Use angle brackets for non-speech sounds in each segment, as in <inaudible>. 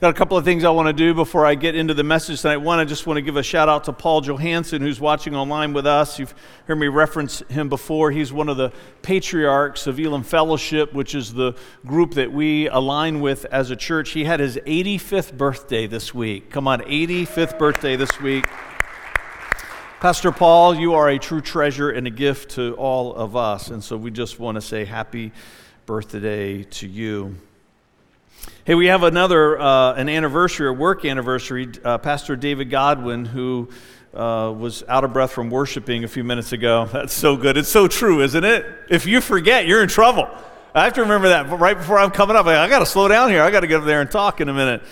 Got a couple of things I want to do before I get into the message tonight. One, I just want to give a shout out to Paul Johansson, who's watching online with us. You've heard me reference him before. He's one of the patriarchs of Elim Fellowship, which is the group that we align with as a church. He had his 85th birthday this week. Come on, 85th birthday this week. Pastor Paul, you are a true treasure and a gift to all of us. And so we just want to say happy birthday to you. Hey, we have another uh, an anniversary, a work anniversary. Uh, Pastor David Godwin, who uh, was out of breath from worshiping a few minutes ago. <laughs> That's so good. It's so true, isn't it? If you forget, you're in trouble. I have to remember that right before I'm coming up. I got to slow down here. I got to get up there and talk in a minute.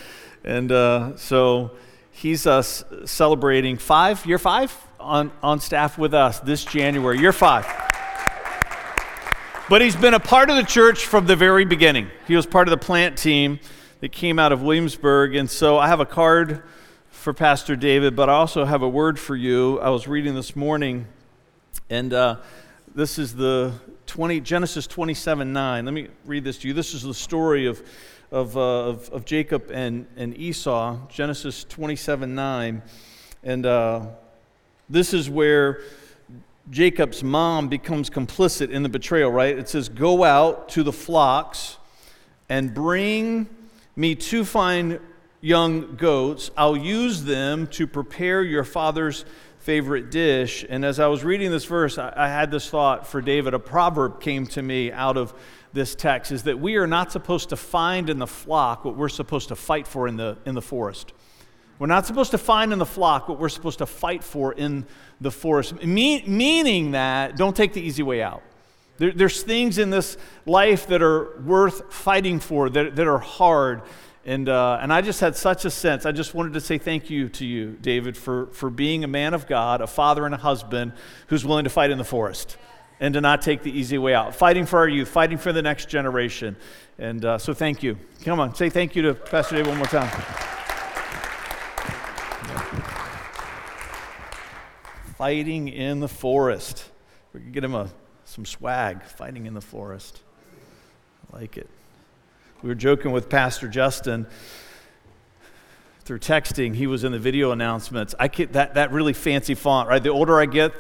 And uh, so he's uh, celebrating five, year five on, on staff with us this January. Year five. But he's been a part of the church from the very beginning. He was part of the plant team that came out of Williamsburg. And so I have a card for Pastor David, but I also have a word for you. I was reading this morning, and uh, this is the 20, Genesis 27 9. Let me read this to you. This is the story of, of, uh, of, of, Jacob and, and Esau, Genesis 27 9. And uh, this is where Jacob's mom becomes complicit in the betrayal, right? It says, Go out to the flocks and bring me two fine young goats. I'll use them to prepare your father's favorite dish. And as I was reading this verse, I, I had this thought for David. A proverb came to me out of this text is that we are not supposed to find in the flock what we're supposed to fight for in the, in the forest. We're not supposed to find in the flock what we're supposed to fight for in the forest. Me- meaning that, don't take the easy way out. There, there's things in this life that are worth fighting for, that, that are hard. And, uh, and I just had such a sense. I just wanted to say thank you to you, David, for, for being a man of God, a father and a husband who's willing to fight in the forest and to not take the easy way out. Fighting for our youth, fighting for the next generation. And uh, so thank you. Come on, say thank you to Pastor David one more time. Fighting in the forest. We could get him a, some swag, fighting in the forest. I like it. We were joking with Pastor Justin through texting. He was in the video announcements. I can't, that, that really fancy font, right? The older I get,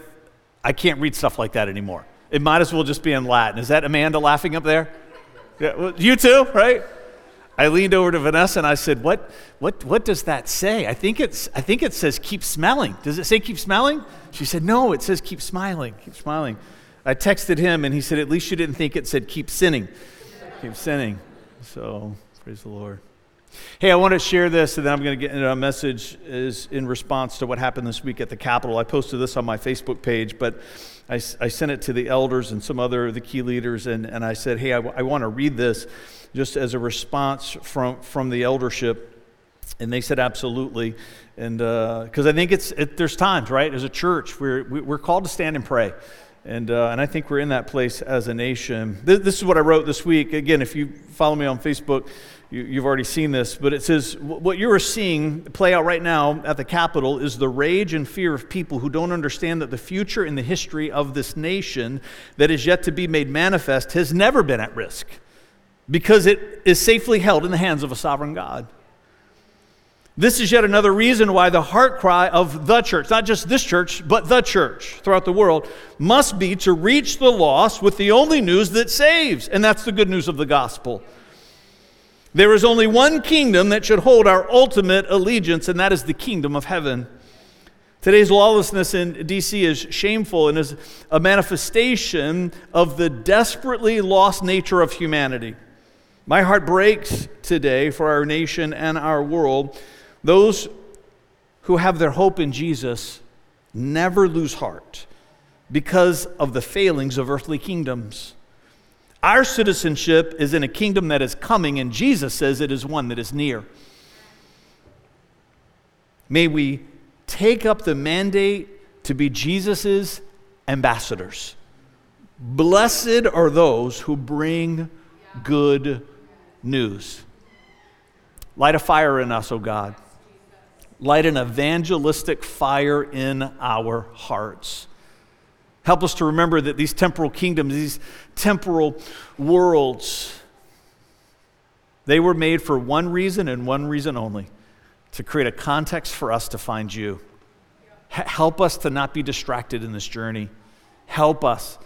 I can't read stuff like that anymore. It might as well just be in Latin. Is that Amanda laughing up there? Yeah, well, you too, right? I leaned over to Vanessa and I said, what, what, what does that say? I think, it's, I think it says keep smelling. Does it say keep smelling? She said, No, it says keep smiling, keep smiling. I texted him and he said, At least you didn't think it said keep sinning. Keep sinning. So, praise the Lord. Hey, I want to share this, and then I'm going to get into a message is in response to what happened this week at the Capitol. I posted this on my Facebook page, but I, I sent it to the elders and some other the key leaders, and, and I said, hey, I, I want to read this just as a response from, from the eldership. And they said, absolutely. And because uh, I think it's, it, there's times, right, as a church, we're, we're called to stand and pray. And, uh, and I think we're in that place as a nation. This, this, is what I wrote this week. Again, if you follow me on Facebook, you, have already seen this, but it says what you are seeing play out right now at the Capitol is the rage and fear of people who don't understand that the future and the history of this nation that is yet to be made manifest has never been at risk because it is safely held in the hands of a sovereign God. This is yet another reason why the heart cry of the church, not just this church, but the church throughout the world, must be to reach the lost with the only news that saves, and that's the good news of the gospel. There is only one kingdom that should hold our ultimate allegiance, and that is the kingdom of heaven. Today's lawlessness in D.C. is shameful and is a manifestation of the desperately lost nature of humanity. My heart breaks today for our nation and our world. Those who have their hope in Jesus never lose heart because of the failings of earthly kingdoms. Our citizenship is in a kingdom that is coming, and Jesus says it is one that is near. May we take up the mandate to be Jesus' ambassadors. Blessed are those who bring good news. Light a fire in us, O oh God. Light an evangelistic fire in our hearts. Help us to remember that these temporal kingdoms, these temporal worlds, They were made for one reason and one reason only to create a context for us to find you. H- help us to not be distracted in this journey. Help us.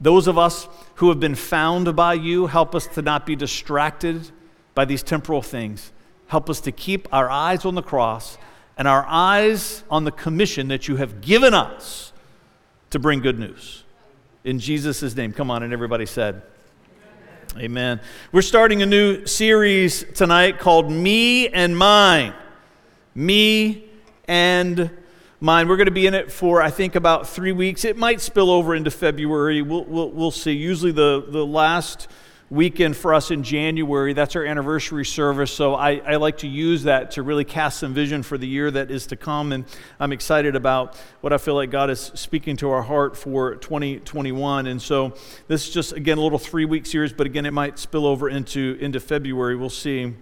Those of us who have been found by you, help us to not be distracted by these temporal things. Help us to keep our eyes on the cross and our eyes on the commission that you have given us to bring good news. In Jesus' name. Come on, and everybody said, Amen. We're starting a new series tonight called Me and Mine. Me and Mine. We're going to be in it for, I think, about three weeks. It might spill over into February. We'll, we'll, we'll see. Usually, the, the last weekend for us in January. That's our anniversary service. So I, I, like to use that to really cast some vision for the year that is to come. And I'm excited about what I feel like God is speaking to our heart for 2021. And so this is just, again, a little three week series, but again, it might spill over into, into February. We'll see.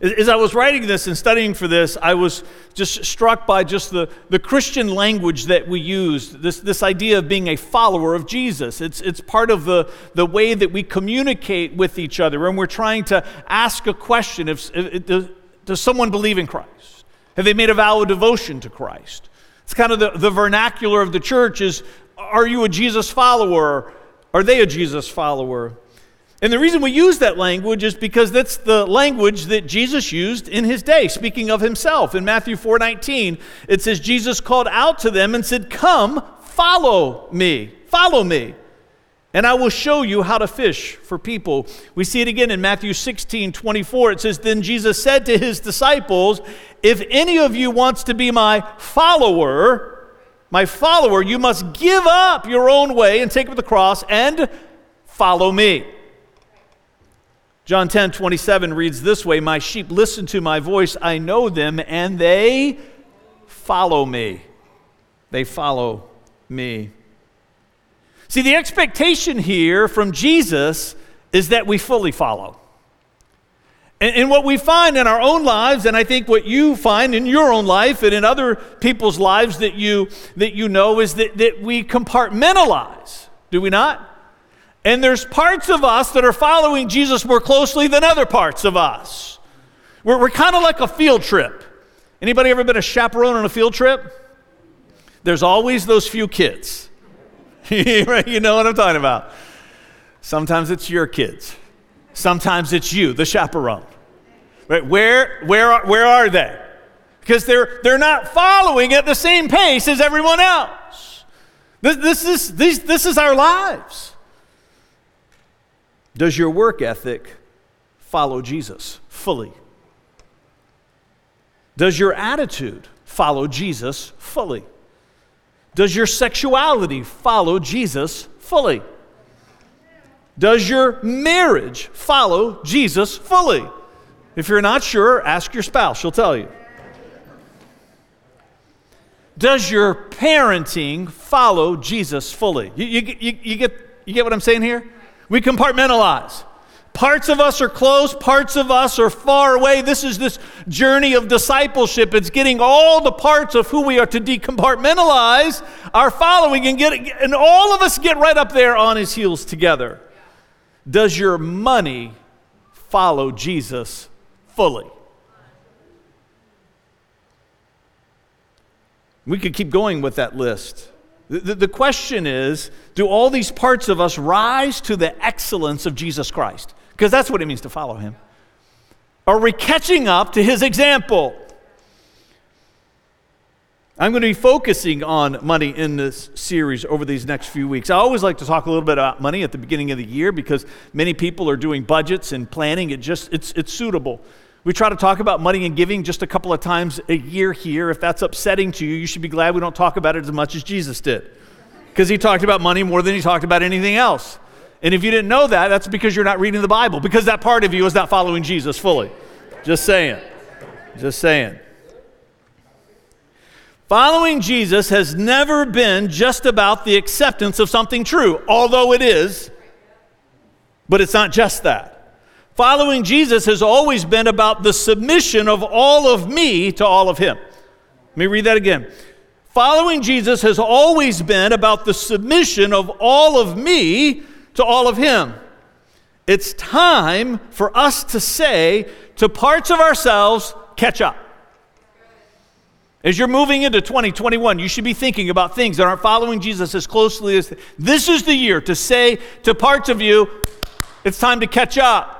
As I was writing this and studying for this, I was just struck by just the, the Christian language that we use, this, this idea of being a follower of Jesus. It's, it's part of the, the way that we communicate with each other when we're trying to ask a question if, if, does, does someone believe in Christ? Have they made a vow of devotion to Christ? It's kind of the, the vernacular of the church is, are you a Jesus follower? Are they a Jesus follower? And the reason we use that language is because that's the language that Jesus used in his day, speaking of himself. In Matthew 4:19, it says Jesus called out to them and said, "Come, follow me. Follow me." And I will show you how to fish for people. We see it again in Matthew 16, 24. It says, Then Jesus said to his disciples, If any of you wants to be my follower, my follower, you must give up your own way and take up the cross and follow me. John 10 27 reads this way My sheep listen to my voice, I know them, and they follow me. They follow me. See, the expectation here from Jesus is that we fully follow. And, and, what we find in our own lives, and I think what you find in your own life and in other people's lives that you, that you know, is that, that we compartmentalize, do we not? And there's parts of us that are following Jesus more closely than other parts of us. We're, we're kind of like a field trip. Anybody ever been a chaperone on a field trip? There's always those few kids. <laughs> you know what I'm talking about. Sometimes it's your kids. Sometimes it's you, the chaperone. Right? Where, where, where are they? Because they're, they're not following at the same pace as everyone else. This, this, is, this, this is our lives. Does your work ethic follow Jesus fully? Does your attitude follow Jesus fully? Does your sexuality follow Jesus fully? Does your marriage follow Jesus fully? If you're not sure, ask your spouse, she'll tell you. Does your parenting follow Jesus fully? You, you, you, you, get, you get what I'm saying here? We compartmentalize. Parts of us are close, parts of us are far away. This is this journey of discipleship. It's getting all the parts of who we are to decompartmentalize our following and get and all of us get right up there on his heels together. Does your money follow Jesus fully? We could keep going with that list. The, the question is do all these parts of us rise to the excellence of Jesus Christ? Because that's what it means to follow him. Are we catching up to his example? I'm going to be focusing on money in this series over these next few weeks. I always like to talk a little bit about money at the beginning of the year because many people are doing budgets and planning. It just it's it's suitable. We try to talk about money and giving just a couple of times a year here. If that's upsetting to you, you should be glad we don't talk about it as much as Jesus did. Because he talked about money more than he talked about anything else. And if you didn't know that, that's because you're not reading the Bible, because that part of you is not following Jesus fully. Just saying. Just saying. Following Jesus has never been just about the acceptance of something true, although it is, but it's not just that. Following Jesus has always been about the submission of all of me to all of Him. Let me read that again. Following Jesus has always been about the submission of all of me to all of Him. It's time for us to say to parts of ourselves, catch up. As you're moving into 2021, you should be thinking about things that aren't following Jesus as closely as this is the year to say to parts of you, it's time to catch up.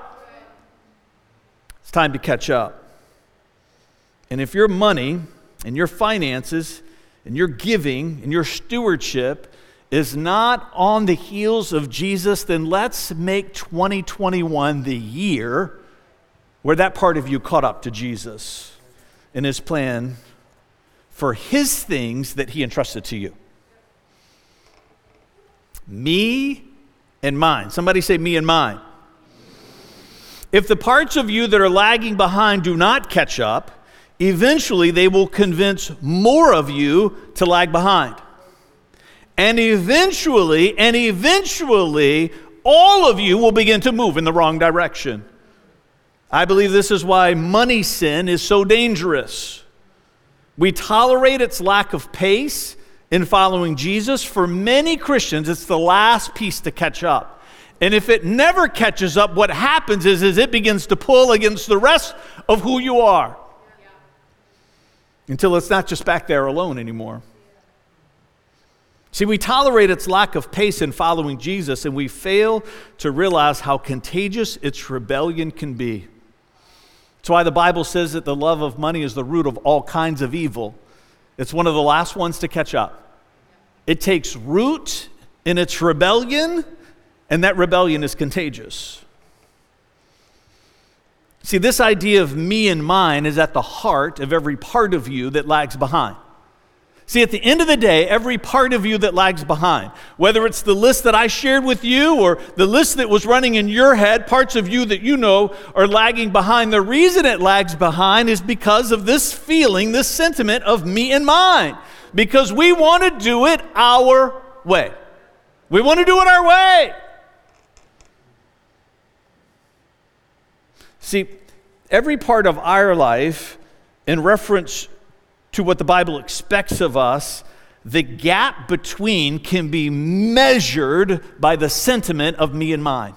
Time to catch up. And if your money and your finances and your giving and your stewardship is not on the heels of Jesus, then let's make 2021 the year where that part of you caught up to Jesus and his plan for his things that he entrusted to you. Me and mine. Somebody say, me and mine. If the parts of you that are lagging behind do not catch up, eventually they will convince more of you to lag behind. And eventually, and eventually, all of you will begin to move in the wrong direction. I believe this is why money sin is so dangerous. We tolerate its lack of pace in following Jesus. For many Christians, it's the last piece to catch up. And if it never catches up, what happens is, is it begins to pull against the rest of who you are until it's not just back there alone anymore. See, we tolerate its lack of pace in following Jesus, and we fail to realize how contagious its rebellion can be. That's why the Bible says that the love of money is the root of all kinds of evil. It's one of the last ones to catch up. It takes root in its rebellion, and that rebellion is contagious. See, this idea of me and mine is at the heart of every part of you that lags behind. See, at the end of the day, every part of you that lags behind, whether it's the list that I shared with you or the list that was running in your head, parts of you that you know are lagging behind, the reason it lags behind is because of this feeling, this sentiment of me and mine. Because we want to do it our way. We want to do it our way. See, every part of our life, in reference to what the Bible expects of us, the gap between can be measured by the sentiment of me and mine.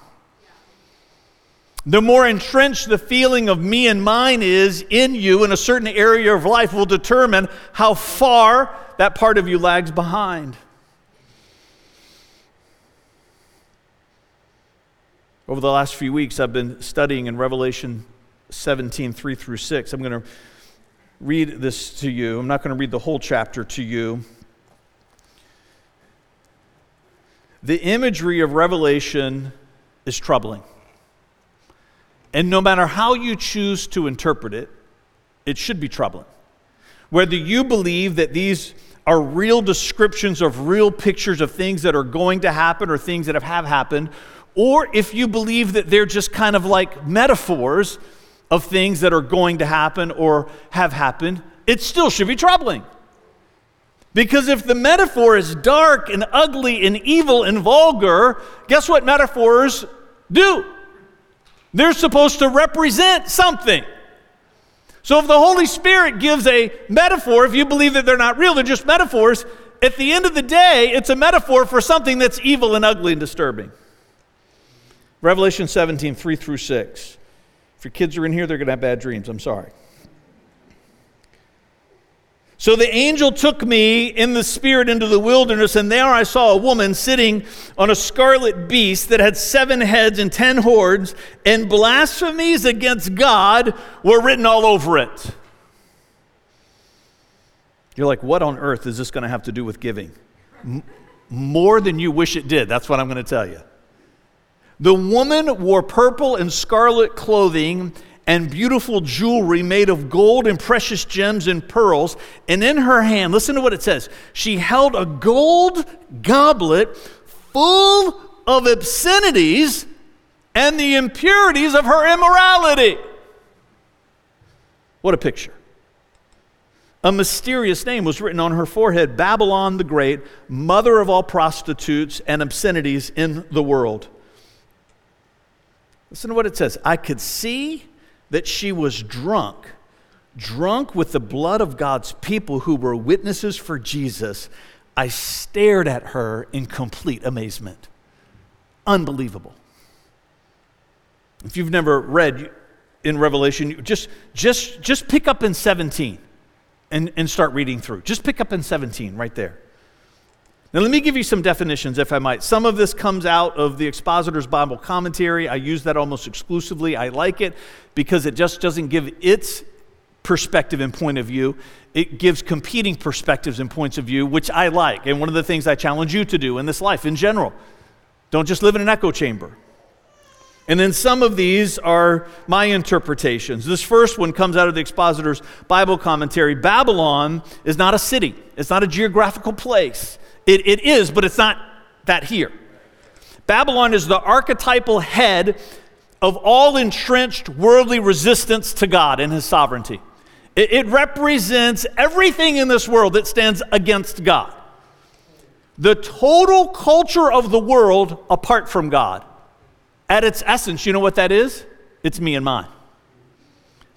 The more entrenched the feeling of me and mine is in you in a certain area of life will determine how far that part of you lags behind. Over the last few weeks, I've been studying in Revelation 17, 3 through 6. I'm going to read this to you. I'm not going to read the whole chapter to you. The imagery of Revelation is troubling. And no matter how you choose to interpret it, it should be troubling. Whether you believe that these are real descriptions of real pictures of things that are going to happen or things that have, happened, or if you believe that they're just kind of like metaphors of things that are going to happen or have happened, it still should be troubling. Because if the metaphor is dark and ugly and evil and vulgar, guess what metaphors do? They're supposed to represent something. So if the Holy Spirit gives a metaphor, if you believe that they're not real, they're just metaphors, at the end of the day, it's a metaphor for something that's evil and ugly and disturbing. Revelation 17, 3 through 6. If your kids are in here, they're going to have bad dreams. I'm sorry. So the angel took me in the spirit into the wilderness, and there I saw a woman sitting on a scarlet beast that had seven heads and ten horns, and blasphemies against God were written all over it. You're like, what on earth is this going to have to do with giving? More than you wish it did. That's what I'm going to tell you. The woman wore purple and scarlet clothing and beautiful jewelry made of gold and precious gems and pearls. And in her hand, listen to what it says she held a gold goblet full of obscenities and the impurities of her immorality. What a picture. A mysterious name was written on her forehead Babylon the Great, mother of all prostitutes and obscenities in the world. Listen to what it says. I could see that she was drunk, drunk with the blood of God's people who were witnesses for Jesus. I stared at her in complete amazement. Unbelievable. If you've never read in Revelation, just, just, just pick up in 17 and, and start reading through. Just pick up in 17 right there. Now, let me give you some definitions, if I might. Some of this comes out of the Expositor's Bible Commentary. I use that almost exclusively. I like it because it just doesn't give its perspective and point of view. It gives competing perspectives and points of view, which I like. And one of the things I challenge you to do in this life in general don't just live in an echo chamber. And then some of these are my interpretations. This first one comes out of the expositor's Bible commentary. Babylon is not a city, it's not a geographical place. It, it is, but it's not that here. Babylon is the archetypal head of all entrenched worldly resistance to God and His sovereignty. It, it represents everything in this world that stands against God. The total culture of the world apart from God. At its essence, you know what that is? It's me and mine.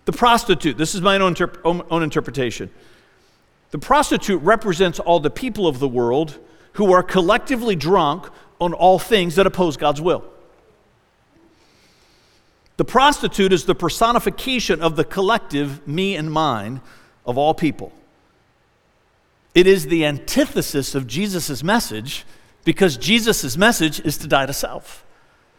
The prostitute, this is my own, own interpretation. The prostitute represents all the people of the world who are collectively drunk on all things that oppose God's will. The prostitute is the personification of the collective me and mine of all people. It is the antithesis of Jesus' message because Jesus' message is to die to self.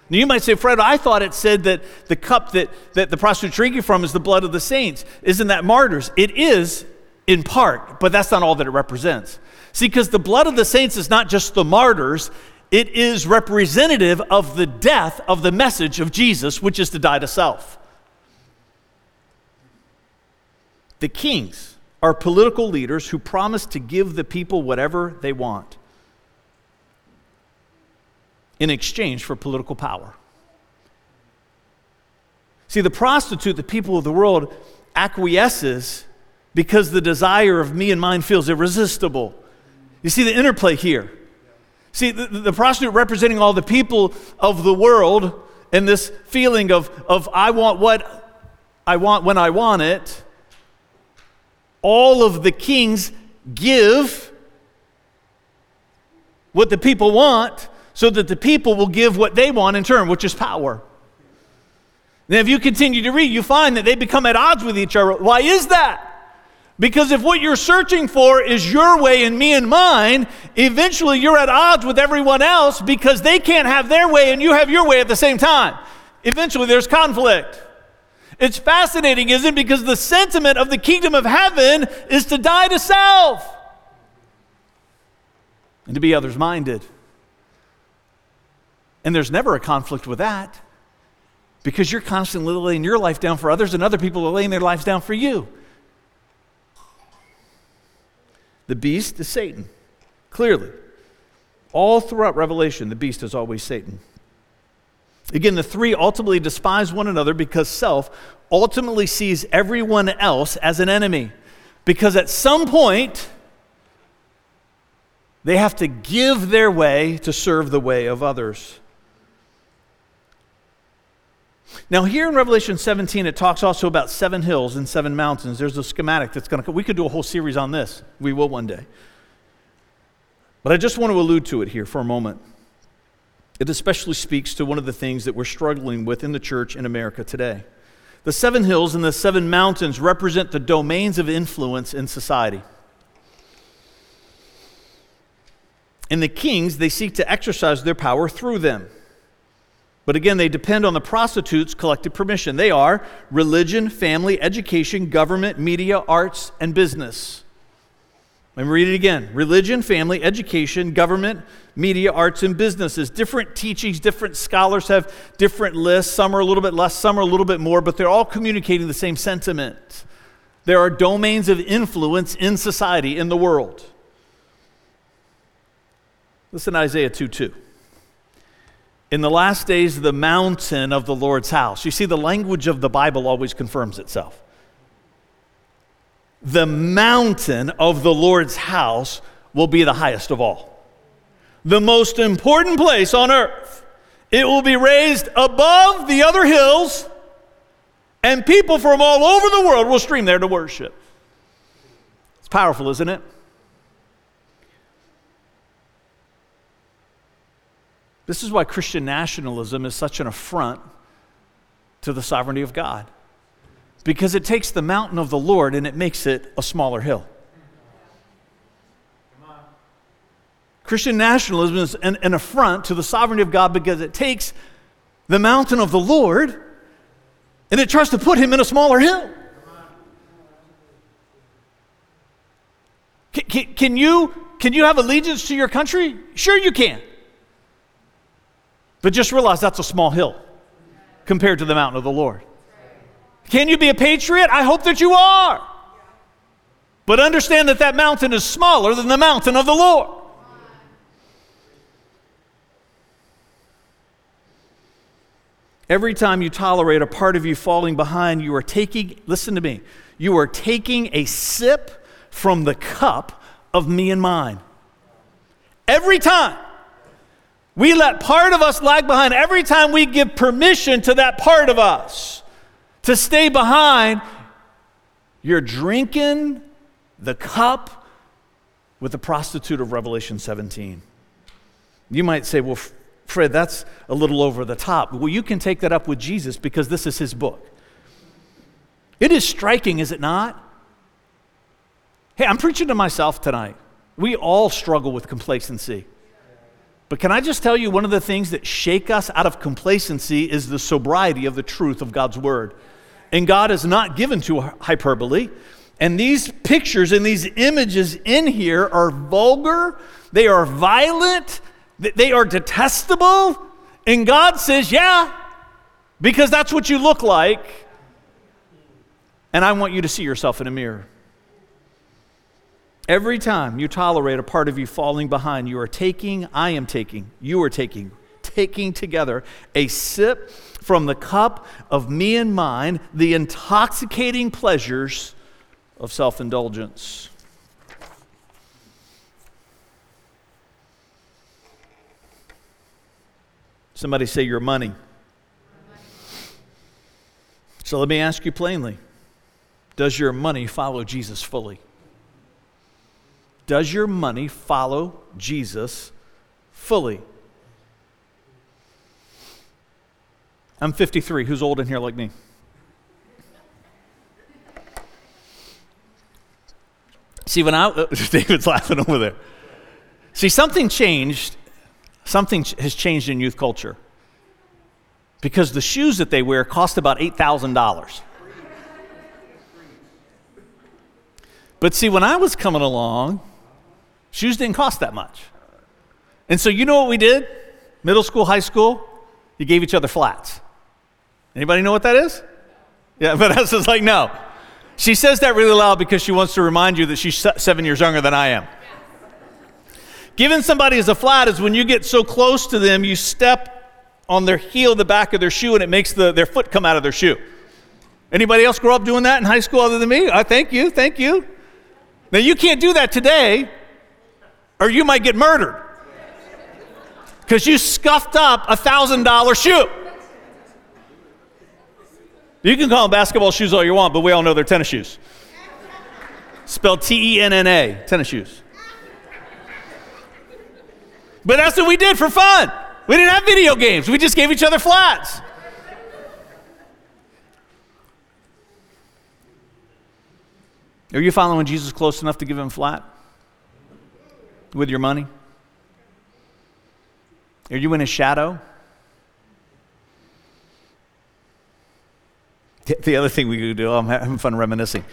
Now you might say, Fred, I thought it said that the cup that, that the prostitute drinking from is the blood of the saints. Isn't that martyrs? It is in part, but that's not all that it represents. See, because the blood of the saints is not just the martyrs, it is representative of the death of the message of Jesus, which is to die to self. The kings are political leaders who promise to give the people whatever they want in exchange for political power. See, the prostitute, the people of the world, acquiesces because the desire of me and mine feels irresistible. You see the interplay here. See, the, the, prostitute representing all the people of the world and this feeling of, of I want what I want when I want it. All of the kings give what the people want so that the people will give what they want in turn, which is power. Then, if you continue to read, you find that they become at odds with each other. Why is that? Because if what you're searching for is your way and me and mine, eventually you're at odds with everyone else because they can't have their way and you have your way at the same time. Eventually there's conflict. It's fascinating, isn't it? Because the sentiment of the kingdom of heaven is to die to self and to be others minded. And there's never a conflict with that because you're constantly laying your life down for others and other people are laying their lives down for you. The beast is Satan, clearly. All throughout Revelation, the beast is always Satan. Again, the three ultimately despise one another because self ultimately sees everyone else as an enemy. Because at some point, they have to give their way to serve the way of others. Now, here in Revelation 17, it talks also about seven hills and seven mountains. There's a schematic that's going to come. We could do a whole series on this. We will one day. But I just want to allude to it here for a moment. It especially speaks to one of the things that we're struggling with in the church in America today. The seven hills and the seven mountains represent the domains of influence in society. And the kings, they seek to exercise their power through them. But again, they depend on the prostitute's collective permission. They are religion, family, education, government, media, arts, and business. Let me read it again religion, family, education, government, media, arts, and businesses. Different teachings, different scholars have different lists. Some are a little bit less, some are a little bit more, but they're all communicating the same sentiment. There are domains of influence in society, in the world. Listen to Isaiah 2 2 in the last days, the mountain of the Lord's house. You see, the language of the Bible always confirms itself. The mountain of the Lord's house will be the highest of all. The most important place on earth. It will be raised above the other hills, and people from all over the world will stream there to worship. It's powerful, isn't it? This is why Christian nationalism is such an affront to the sovereignty of God because it takes the mountain of the Lord and it makes it a smaller hill. Christian nationalism is an, an, affront to the sovereignty of God because it takes the mountain of the Lord and it tries to put him in a smaller hill. Can, can, can, you, can you have allegiance to your country? Sure, you can. But just realize that's a small hill compared to the mountain of the Lord. Can you be a patriot? I hope that you are. But understand that that mountain is smaller than the mountain of the Lord. Every time you tolerate a part of you falling behind, you are taking, listen to me, you are taking a sip from the cup of me and mine. Every time. We let part of us lag behind. Every time we give permission to that part of us to stay behind, you're drinking the cup with the prostitute of Revelation 17. You might say, well, Fred, that's a little over the top. Well, you can take that up with Jesus because this is his book. It is striking, is it not? Hey, I'm preaching to myself tonight. We all struggle with complacency. But can I just tell you, one of the things that shake us out of complacency is the sobriety of the truth of God's word. And God is not given to hyperbole. And these pictures and these images in here are vulgar, they are violent, they are detestable. And God says, Yeah, because that's what you look like. And I want you to see yourself in a mirror. Every time you tolerate a part of you falling behind, you are taking, I am taking, you are taking, taking together a sip from the cup of me and mine, the intoxicating pleasures of self indulgence. Somebody say your money. So let me ask you plainly Does your money follow Jesus fully? Does your money follow Jesus fully? I'm 53. Who's old in here like me? See, when I, <laughs> David's laughing over there. See, something changed. Something has changed in youth culture. Because the shoes that they wear cost about $8,000. But see, when I was coming along, shoes didn't cost that much. And so you know what we did? Middle school, high school, you gave each other flats. Anybody know what that is? Yeah, <laughs> Vanessa's like, no. She says that really loud because she wants to remind you that she's seven years younger than I am. Giving somebody as a flat is when you get so close to them, you step on their heel, the back of their shoe, and it makes the, their foot come out of their shoe. Anybody else grow up doing that in high school other than me? I thank you, thank you. Now you can't do that today, or you might get murdered because you scuffed up a thousand dollar shoe. You can call them basketball shoes all you want, but we all know they're tennis shoes. Spelled T E N N A, tennis shoes. But that's what we did for fun. We didn't have video games, we just gave each other flats. Are you following Jesus close enough to give him flat with your money? Are you in a shadow? The other thing we could do, oh, I'm having fun reminiscing.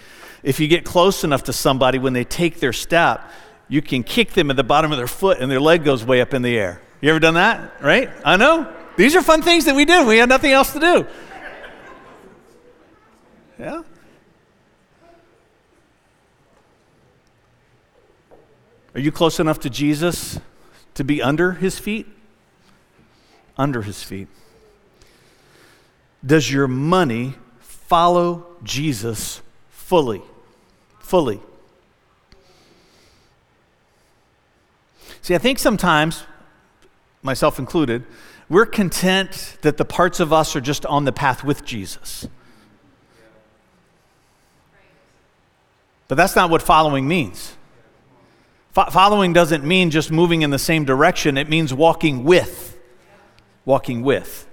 If you get close enough to somebody when they take their step, you can kick them at the bottom of their foot and their leg goes way up in the air. You ever done that? Right? I know. These are fun things that we do. We had nothing else to do. Yeah? Are you close enough to Jesus to be under his feet? Under his feet. Does your money follow Jesus fully. Fully. See, I think sometimes, myself included, we're content that the parts of us are just on the path with Jesus. But that's not what following means. Fo- following doesn't mean just moving in the same direction, it means walking with. Walking with.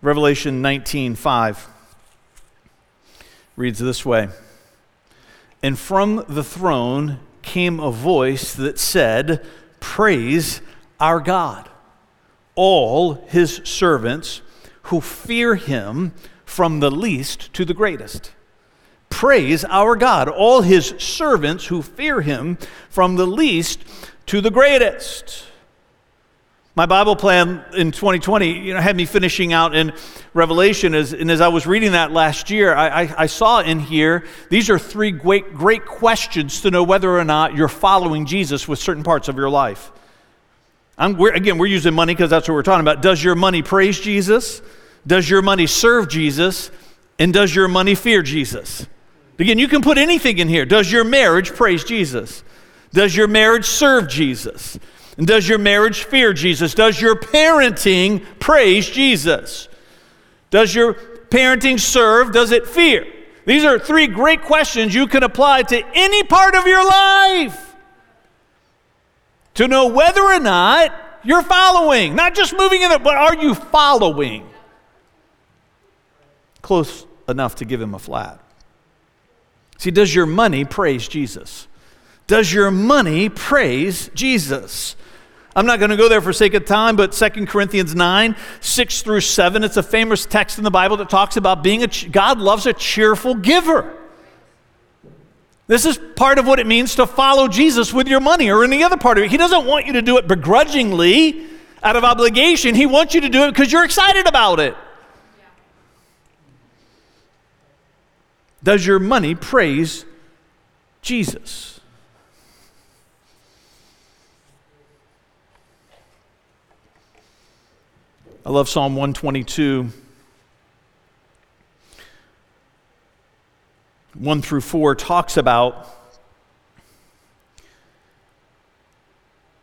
Revelation 19:5 reads this way. And from the throne came a voice that said, "Praise our God, all his servants who fear him from the least to the greatest." Praise our God, all his servants who fear him from the least to the greatest. My Bible plan in 2020 you know, had me finishing out in Revelation, as, and as I was reading that last year, I, I, I saw in here these are three great, great questions to know whether or not you're following Jesus with certain parts of your life. We're, again, we're using money because that's what we're talking about. Does your money praise Jesus? Does your money serve Jesus? And does your money fear Jesus? Again, you can put anything in here. Does your marriage praise Jesus? Does your marriage serve Jesus? And does your marriage fear Jesus? Does your parenting praise Jesus? Does your parenting serve? Does it fear? These are three great questions you can apply to any part of your life to know whether or not you're following. Not just moving in it, but are you following? Close enough to give him a flat. See, does your money praise Jesus? Does your money praise Jesus? I'm not going to go there for sake of time, but 2 Corinthians 9, 6 through 7, it's a famous text in the Bible that talks about being a, God loves a cheerful giver. This is part of what it means to follow Jesus with your money or any other part of it. He doesn't want you to do it begrudgingly out of obligation. He wants you to do it because you're excited about it. Does your money praise Jesus? I love Psalm 122. 1 through 4 talks about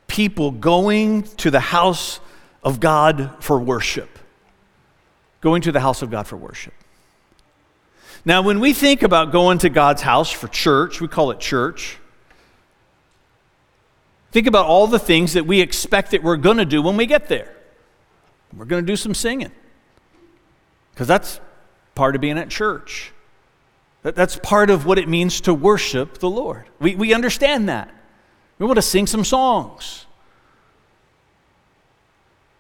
people going to the house of God for worship. Going to the house of God for worship. Now, when we think about going to God's house for church, we call it church. Think about all the things that we expect that we're going to do when we get there. We're going to do some singing. Because that's part of being at church. That's part of what it means to worship the Lord. We, we understand that. We want to sing some songs.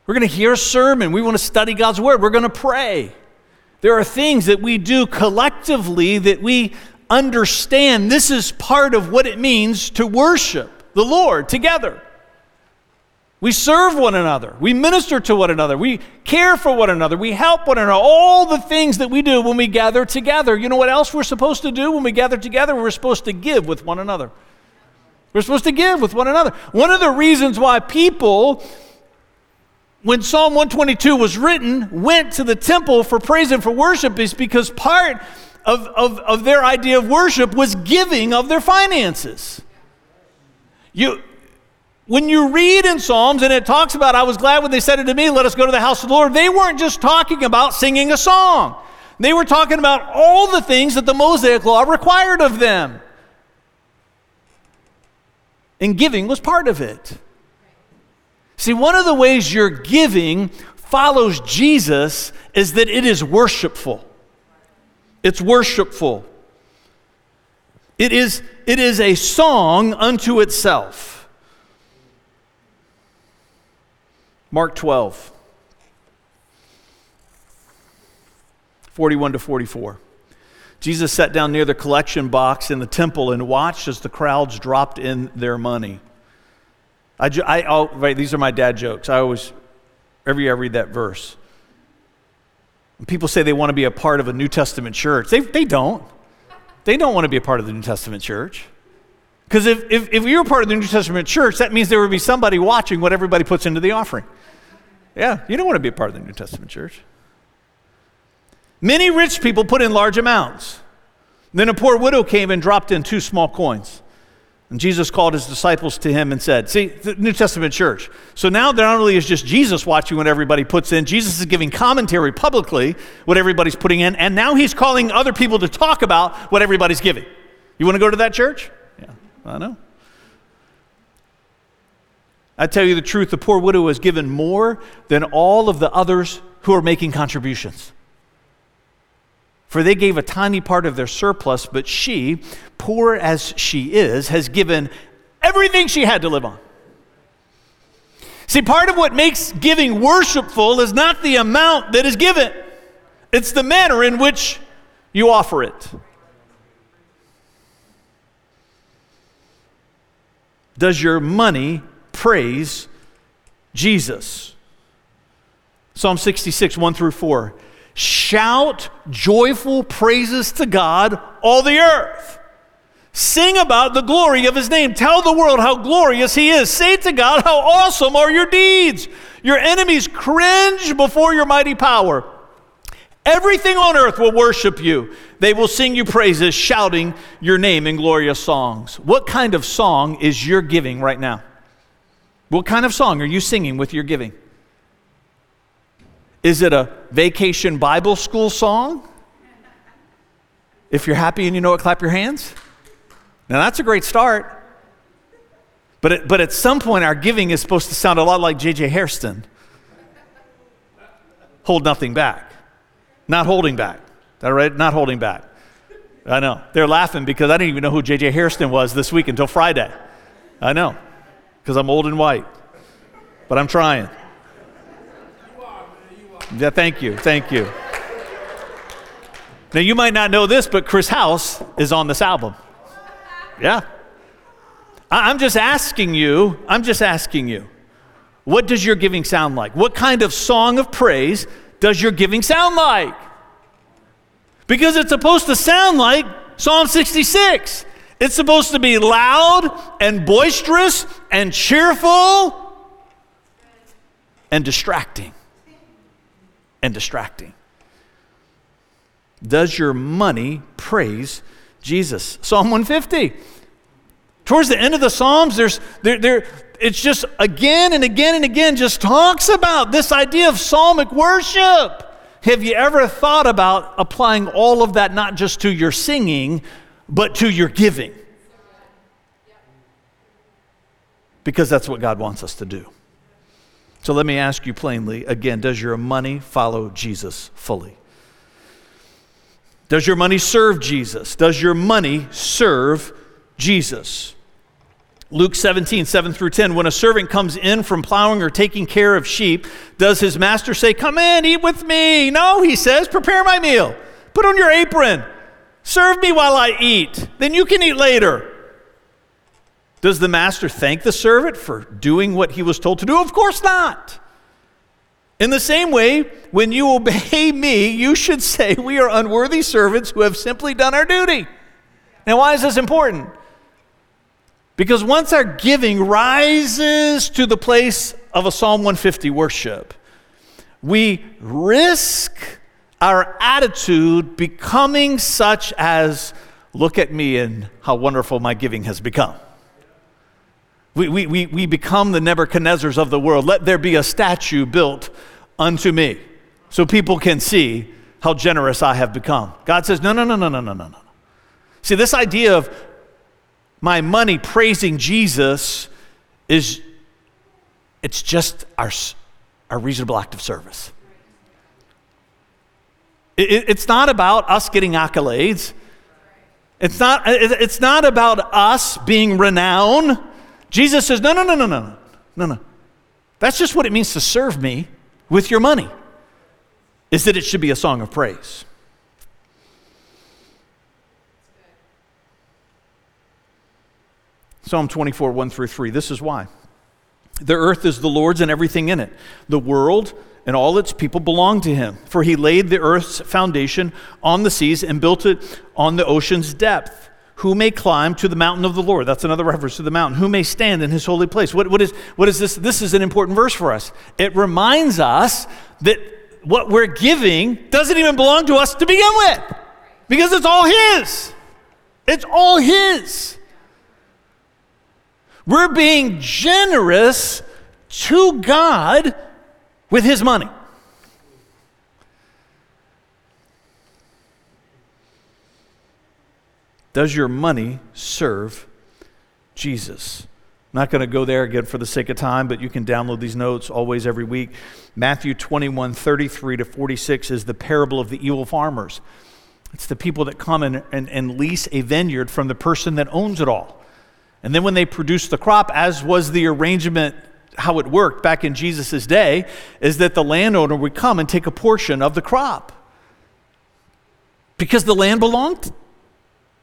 We're going to hear a sermon. We want to study God's Word. We're going to pray. There are things that we do collectively that we understand this is part of what it means to worship the Lord together. We serve one another. We minister to one another. We care for one another. We help one another. All the things that we do when we gather together. You know what else we're supposed to do when we gather together? We're supposed to give with one another. We're supposed to give with one another. One of the reasons why people, when Psalm 122 was written, went to the temple for praise and for worship is because part of, of, of their idea of worship was giving of their finances. You, when you read in Psalms and it talks about, I was glad when they said it to me, let us go to the house of the Lord, they weren't just talking about singing a song. They were talking about all the things that the Mosaic Law required of them. And giving was part of it. See, one of the ways your giving follows Jesus is that it is worshipful. It's worshipful. It is, it is a song unto itself. Mark 12, 41 to 44. Jesus sat down near the collection box in the temple and watched as the crowds dropped in their money. I, I, oh, right, these are my dad jokes. I always, every year I read that verse. People say they want to be a part of a New Testament church, they, they don't. They don't want to be a part of the New Testament church. Because if, if, if you're part of the New Testament church, that means there would be somebody watching what everybody puts into the offering. Yeah, you don't want to be a part of the New Testament church. Many rich people put in large amounts. Then a poor widow came and dropped in two small coins. And Jesus called his disciples to him and said, See, the New Testament church. So now there not only is just Jesus watching what everybody puts in, Jesus is giving commentary publicly what everybody's putting in, and now he's calling other people to talk about what everybody's giving. You want to go to that church? Yeah, I know. I tell you the truth, the poor widow has given more than all of the others who are making contributions. For they gave a tiny part of their surplus, but she, poor as she is, has given everything she had to live on. See, part of what makes giving worshipful is not the amount that is given, it's the manner in which you offer it. Does your money praise Jesus? Psalm 66, 1 through 4. Shout joyful praises to God, all the earth. Sing about the glory of his name. Tell the world how glorious he is. Say to God, How awesome are your deeds! Your enemies cringe before your mighty power. Everything on earth will worship you. They will sing you praises, shouting your name in glorious songs. What kind of song is your giving right now? What kind of song are you singing with your giving? Is it a vacation Bible school song? If you're happy and you know it, clap your hands. Now that's a great start. But, it, but at some point, our giving is supposed to sound a lot like J.J. Hairston. Hold nothing back. Not holding back. All right? Not holding back. I know. They're laughing because I didn't even know who J.J. Hairston was this week until Friday. I know. Because I'm old and white. But I'm trying. Yeah, thank you. Thank you. Now, you might not know this, but Chris House is on this album. Yeah. I'm just asking you, I'm just asking you, what does your giving sound like? What kind of song of praise does your giving sound like? Because it's supposed to sound like Psalm 66. It's supposed to be loud and boisterous and cheerful and distracting. And distracting. Does your money praise Jesus. Psalm 150. Towards the end of the Psalms, there's there, there it's just again and again and again just talks about this idea of psalmic worship. Have you ever thought about applying all of that not just to your singing, but to your giving? Because that's what God wants us to do. So let me ask you plainly again does your money follow Jesus fully? Does your money serve Jesus? Does your money serve Jesus? Luke 17, 7 through 10. When a servant comes in from plowing or taking care of sheep, does his master say, Come in, eat with me? No, he says, Prepare my meal. Put on your apron. Serve me while I eat. Then you can eat later. Does the master thank the servant for doing what he was told to do? Of course not. In the same way, when you <laughs> obey me, you should say, We are unworthy servants who have simply done our duty. Now, why is this important? Because once our giving rises to the place of a Psalm 150 worship, we risk our attitude becoming such as, Look at me and how wonderful my giving has become. We, we, we, we become the Nebuchadnezzars of the world. Let there be a statue built unto me so people can see how generous I have become. God says, no, no, no, no, no, no, no, no. See, this idea of my money praising Jesus is, it's just our, our reasonable act of service. It, it's not about us getting accolades. It's not, it's not about us being renowned. Jesus says, no, no, no, no, no, no, no. That's just what it means to serve me with your money, is that it should be a song of praise. Psalm 24, 1 through 3. This is why. The earth is the Lord's and everything in it. The world and all its people belong to him. For he laid the earth's foundation on the seas and built it on the ocean's depth. Who may climb to the mountain of the Lord? That's another reference to the mountain. Who may stand in his holy place? What, what, is, what is this? This is an important verse for us. It reminds us that what we're giving doesn't even belong to us to begin with because it's all his. It's all his. We're being generous to God with his money. Does your money serve Jesus? not going to go there again for the sake of time, but you can download these notes always every week. Matthew 21, 33 to 46 is the parable of the evil farmers. It's the people that come and, and, and lease a vineyard from the person that owns it all. And then when they produce the crop, as was the arrangement, how it worked back in Jesus' day, is that the landowner would come and take a portion of the crop. Because the land belonged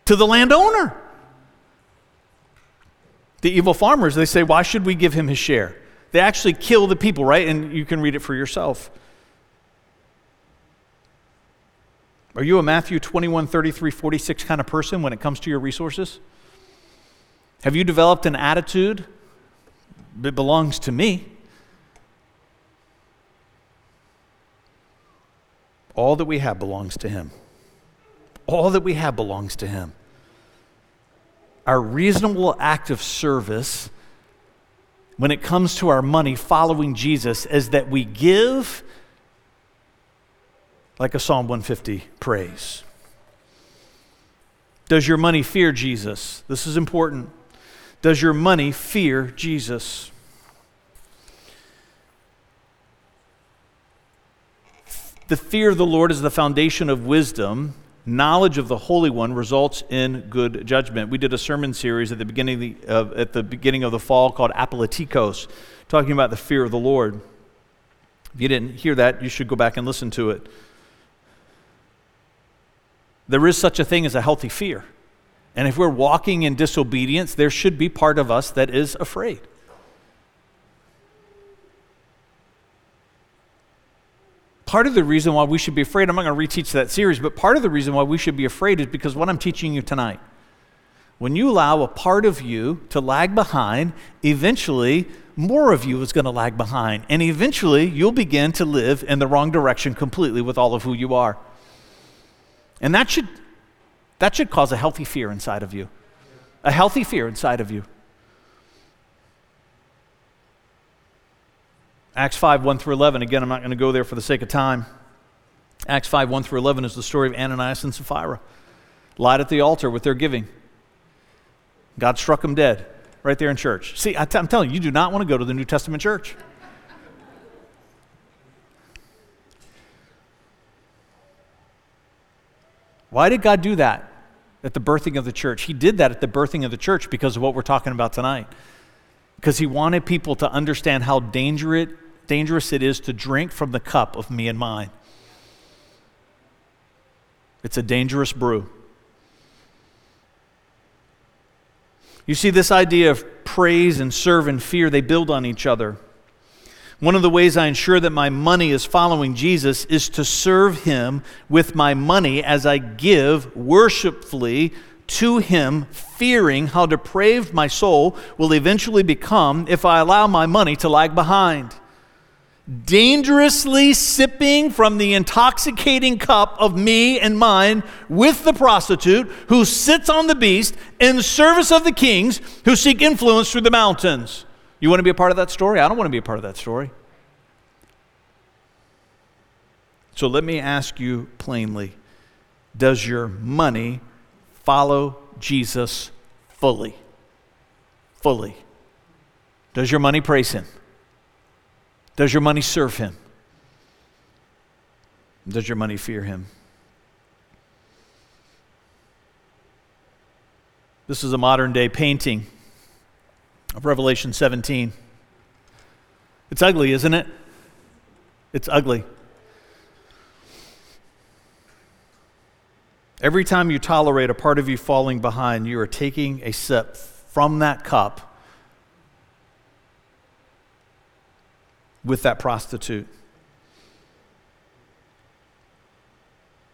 to the landowner. The evil farmers, they say, why should we give him his share? They actually kill the people, right? And you can read it for yourself. Are you a Matthew 21, 33, 46 kind of person when it comes to your resources? Have you developed an attitude that belongs to me? All that we have belongs to Him. All that we have belongs to Him. Our reasonable act of service when it comes to our money following Jesus is that we give like a Psalm 150 praise. Does your money fear Jesus? This is important. Does your money fear Jesus? The fear of the Lord is the foundation of wisdom. Knowledge of the Holy One results in good judgment. We did a sermon series at the beginning of the, at the beginning of the fall called Apologetikos, talking about the fear of the Lord. If you didn't hear that, you should go back and listen to it. There is such a thing as a healthy fear. And if we're walking in disobedience, there should be part of us that is afraid. Part of the reason why we should be afraid, I'm not going to reteach that series, but part of the reason why we should be afraid is because what I'm teaching you tonight. When you allow a part of you to lag behind, eventually more of you is going to lag behind. And eventually you'll begin to live in the wrong direction completely with all of who you are. And that should, that should cause a healthy fear inside of you. A healthy fear inside of you. Acts 5, 1 through 11. Again, I'm not going to go there for the sake of time. Acts 5, 1 through 11 is the story of Ananias and Sapphira. Lied at the altar with their giving. God struck them dead right there in church. See, i t- I'm telling you, you do not want to go to the New Testament church. Why did God do that at the birthing of the church? He did that at the birthing of the church because of what we're talking about tonight. Because He wanted people to understand how dangerous, dangerous it is to drink from the cup of me and mine. It's a dangerous brew. You see, this idea of praise and serve and fear, they build on each other. One of the ways I ensure that my money is following Jesus is to serve him with my money as I give worshipfully to him, fearing how depraved my soul will eventually become if I allow my money to lag behind. Dangerously sipping from the intoxicating cup of me and mine with the prostitute who sits on the beast in service of the kings who seek influence through the mountains. You want to be a part of that story? I don't want to be a part of that story. So let me ask you plainly Does your money follow Jesus fully? Fully. Does your money praise Him? Does your money serve Him? Does your money fear Him? This is a modern day painting of Revelation 17. It's ugly, isn't it? It's ugly. Every time you tolerate a part of you falling behind, you are taking a sip from that cup with that prostitute.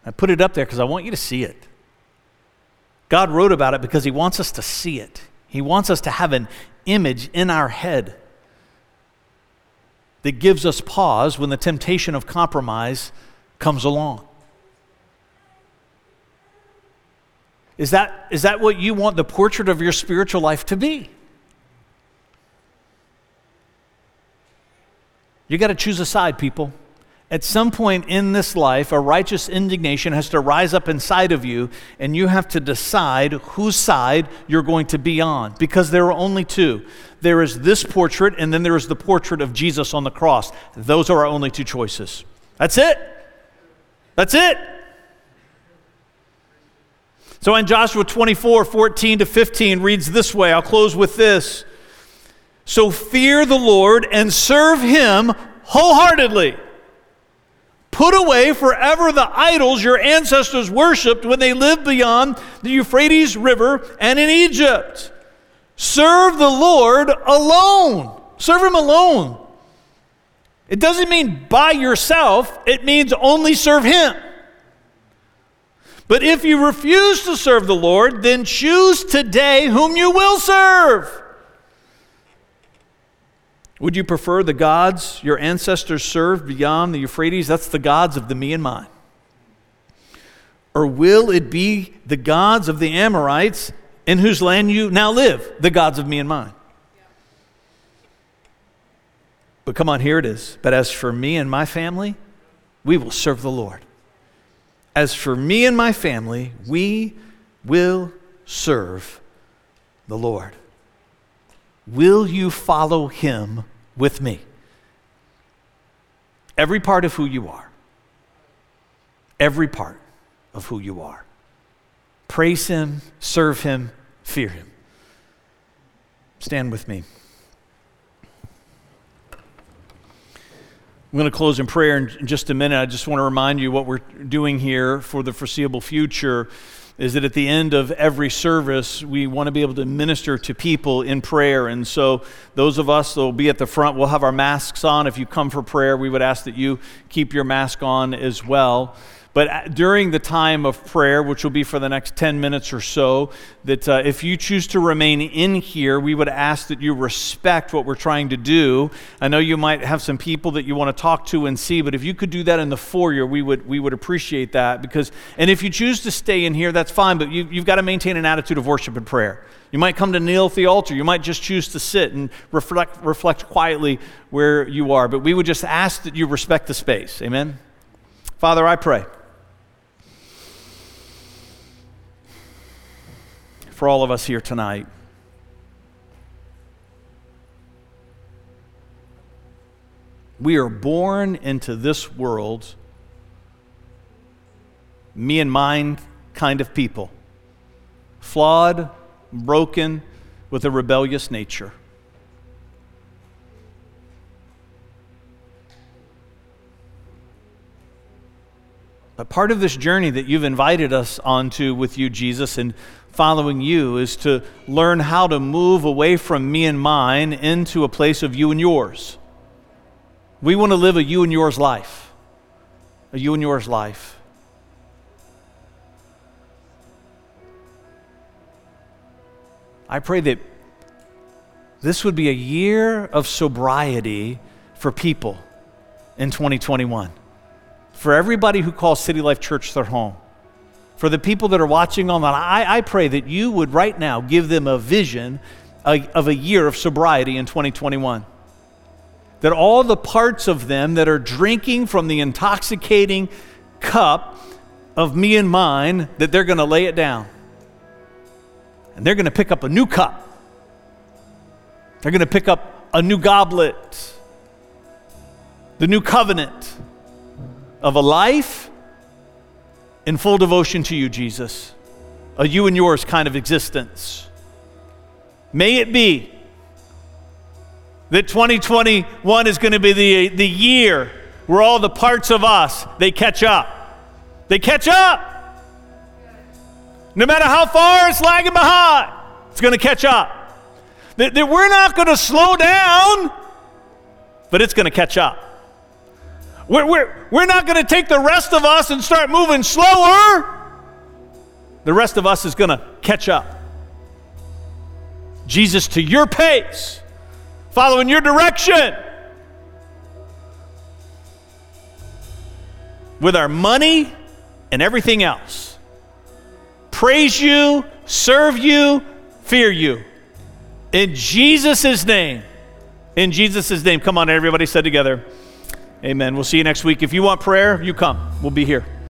I put it up there because I want you to see it. God wrote about it because He wants us to see it. He wants us to have an image in our head that gives us pause when the temptation of compromise comes along. Is that, is that what you want the portrait of your spiritual life to be? You got to choose a side, people. At some point in this life, a righteous indignation has to rise up inside of you, and you have to decide whose side you're going to be on. Because there are only two there is this portrait, and then there is the portrait of Jesus on the cross. Those are our only two choices. That's it. That's it. So in Joshua 24 14 to 15 reads this way. I'll close with this. So fear the Lord and serve him wholeheartedly. Put away forever the idols your ancestors worshiped when they lived beyond the Euphrates River and in Egypt. Serve the Lord alone. Serve him alone. It doesn't mean by yourself, it means only serve him. But if you refuse to serve the Lord, then choose today whom you will serve. Would you prefer the gods your ancestors served beyond the Euphrates? That's the gods of the me and mine. Or will it be the gods of the Amorites in whose land you now live, the gods of me and mine? But come on, here it is. But as for me and my family, we will serve the Lord. As for me and my family, we will serve the Lord. Will you follow him with me? Every part of who you are. Every part of who you are. Praise him, serve him, fear him. Stand with me. I'm going to close in prayer in just a minute. I just want to remind you what we're doing here for the foreseeable future is that at the end of every service, we want to be able to minister to people in prayer. And so, those of us that will be at the front, we'll have our masks on. If you come for prayer, we would ask that you keep your mask on as well. But during the time of prayer, which will be for the next 10 minutes or so, that uh, if you choose to remain in here, we would ask that you respect what we're trying to do. I know you might have some people that you want to talk to and see, but if you could do that in the foyer, we would, we would appreciate that. Because, and if you choose to stay in here, that's fine, but you, you've got to maintain an attitude of worship and prayer. You might come to kneel at the altar. You might just choose to sit and reflect, reflect quietly where you are. But we would just ask that you respect the space. Amen? Father, I pray. For all of us here tonight. We are born into this world, me and mine kind of people, flawed, broken, with a rebellious nature. But part of this journey that you've invited us onto with you, Jesus, and following you is to learn how to move away from me and mine into a place of you and yours. We want to live a you and yours life. A you and yours life. I pray that this would be a year of sobriety for people in 2021. For everybody who calls City Life Church their home for the people that are watching online, I, I pray that you would right now give them a vision of a year of sobriety in 2021. That all the parts of them that are drinking from the intoxicating cup of me and mine, that they're going to lay it down. And they're going to pick up a new cup. They're going to pick up a new goblet. The new covenant of a life in full devotion to you, Jesus, a you and yours kind of existence. May it be that 2021 is going to be the, the year where all the parts of us they catch up. They catch up. No matter how far it's lagging behind, it's going to catch up. That, that we're not going to slow down, but it's going to catch up. We're, we're, we're not going to take the rest of us and start moving slower. The rest of us is going to catch up. Jesus, to your pace, following your direction. With our money and everything else. Praise you, serve you, fear you. In Jesus' name. In Jesus' name. Come on, everybody said together. Amen. We'll see you next week. If you want prayer, you come. We'll be here.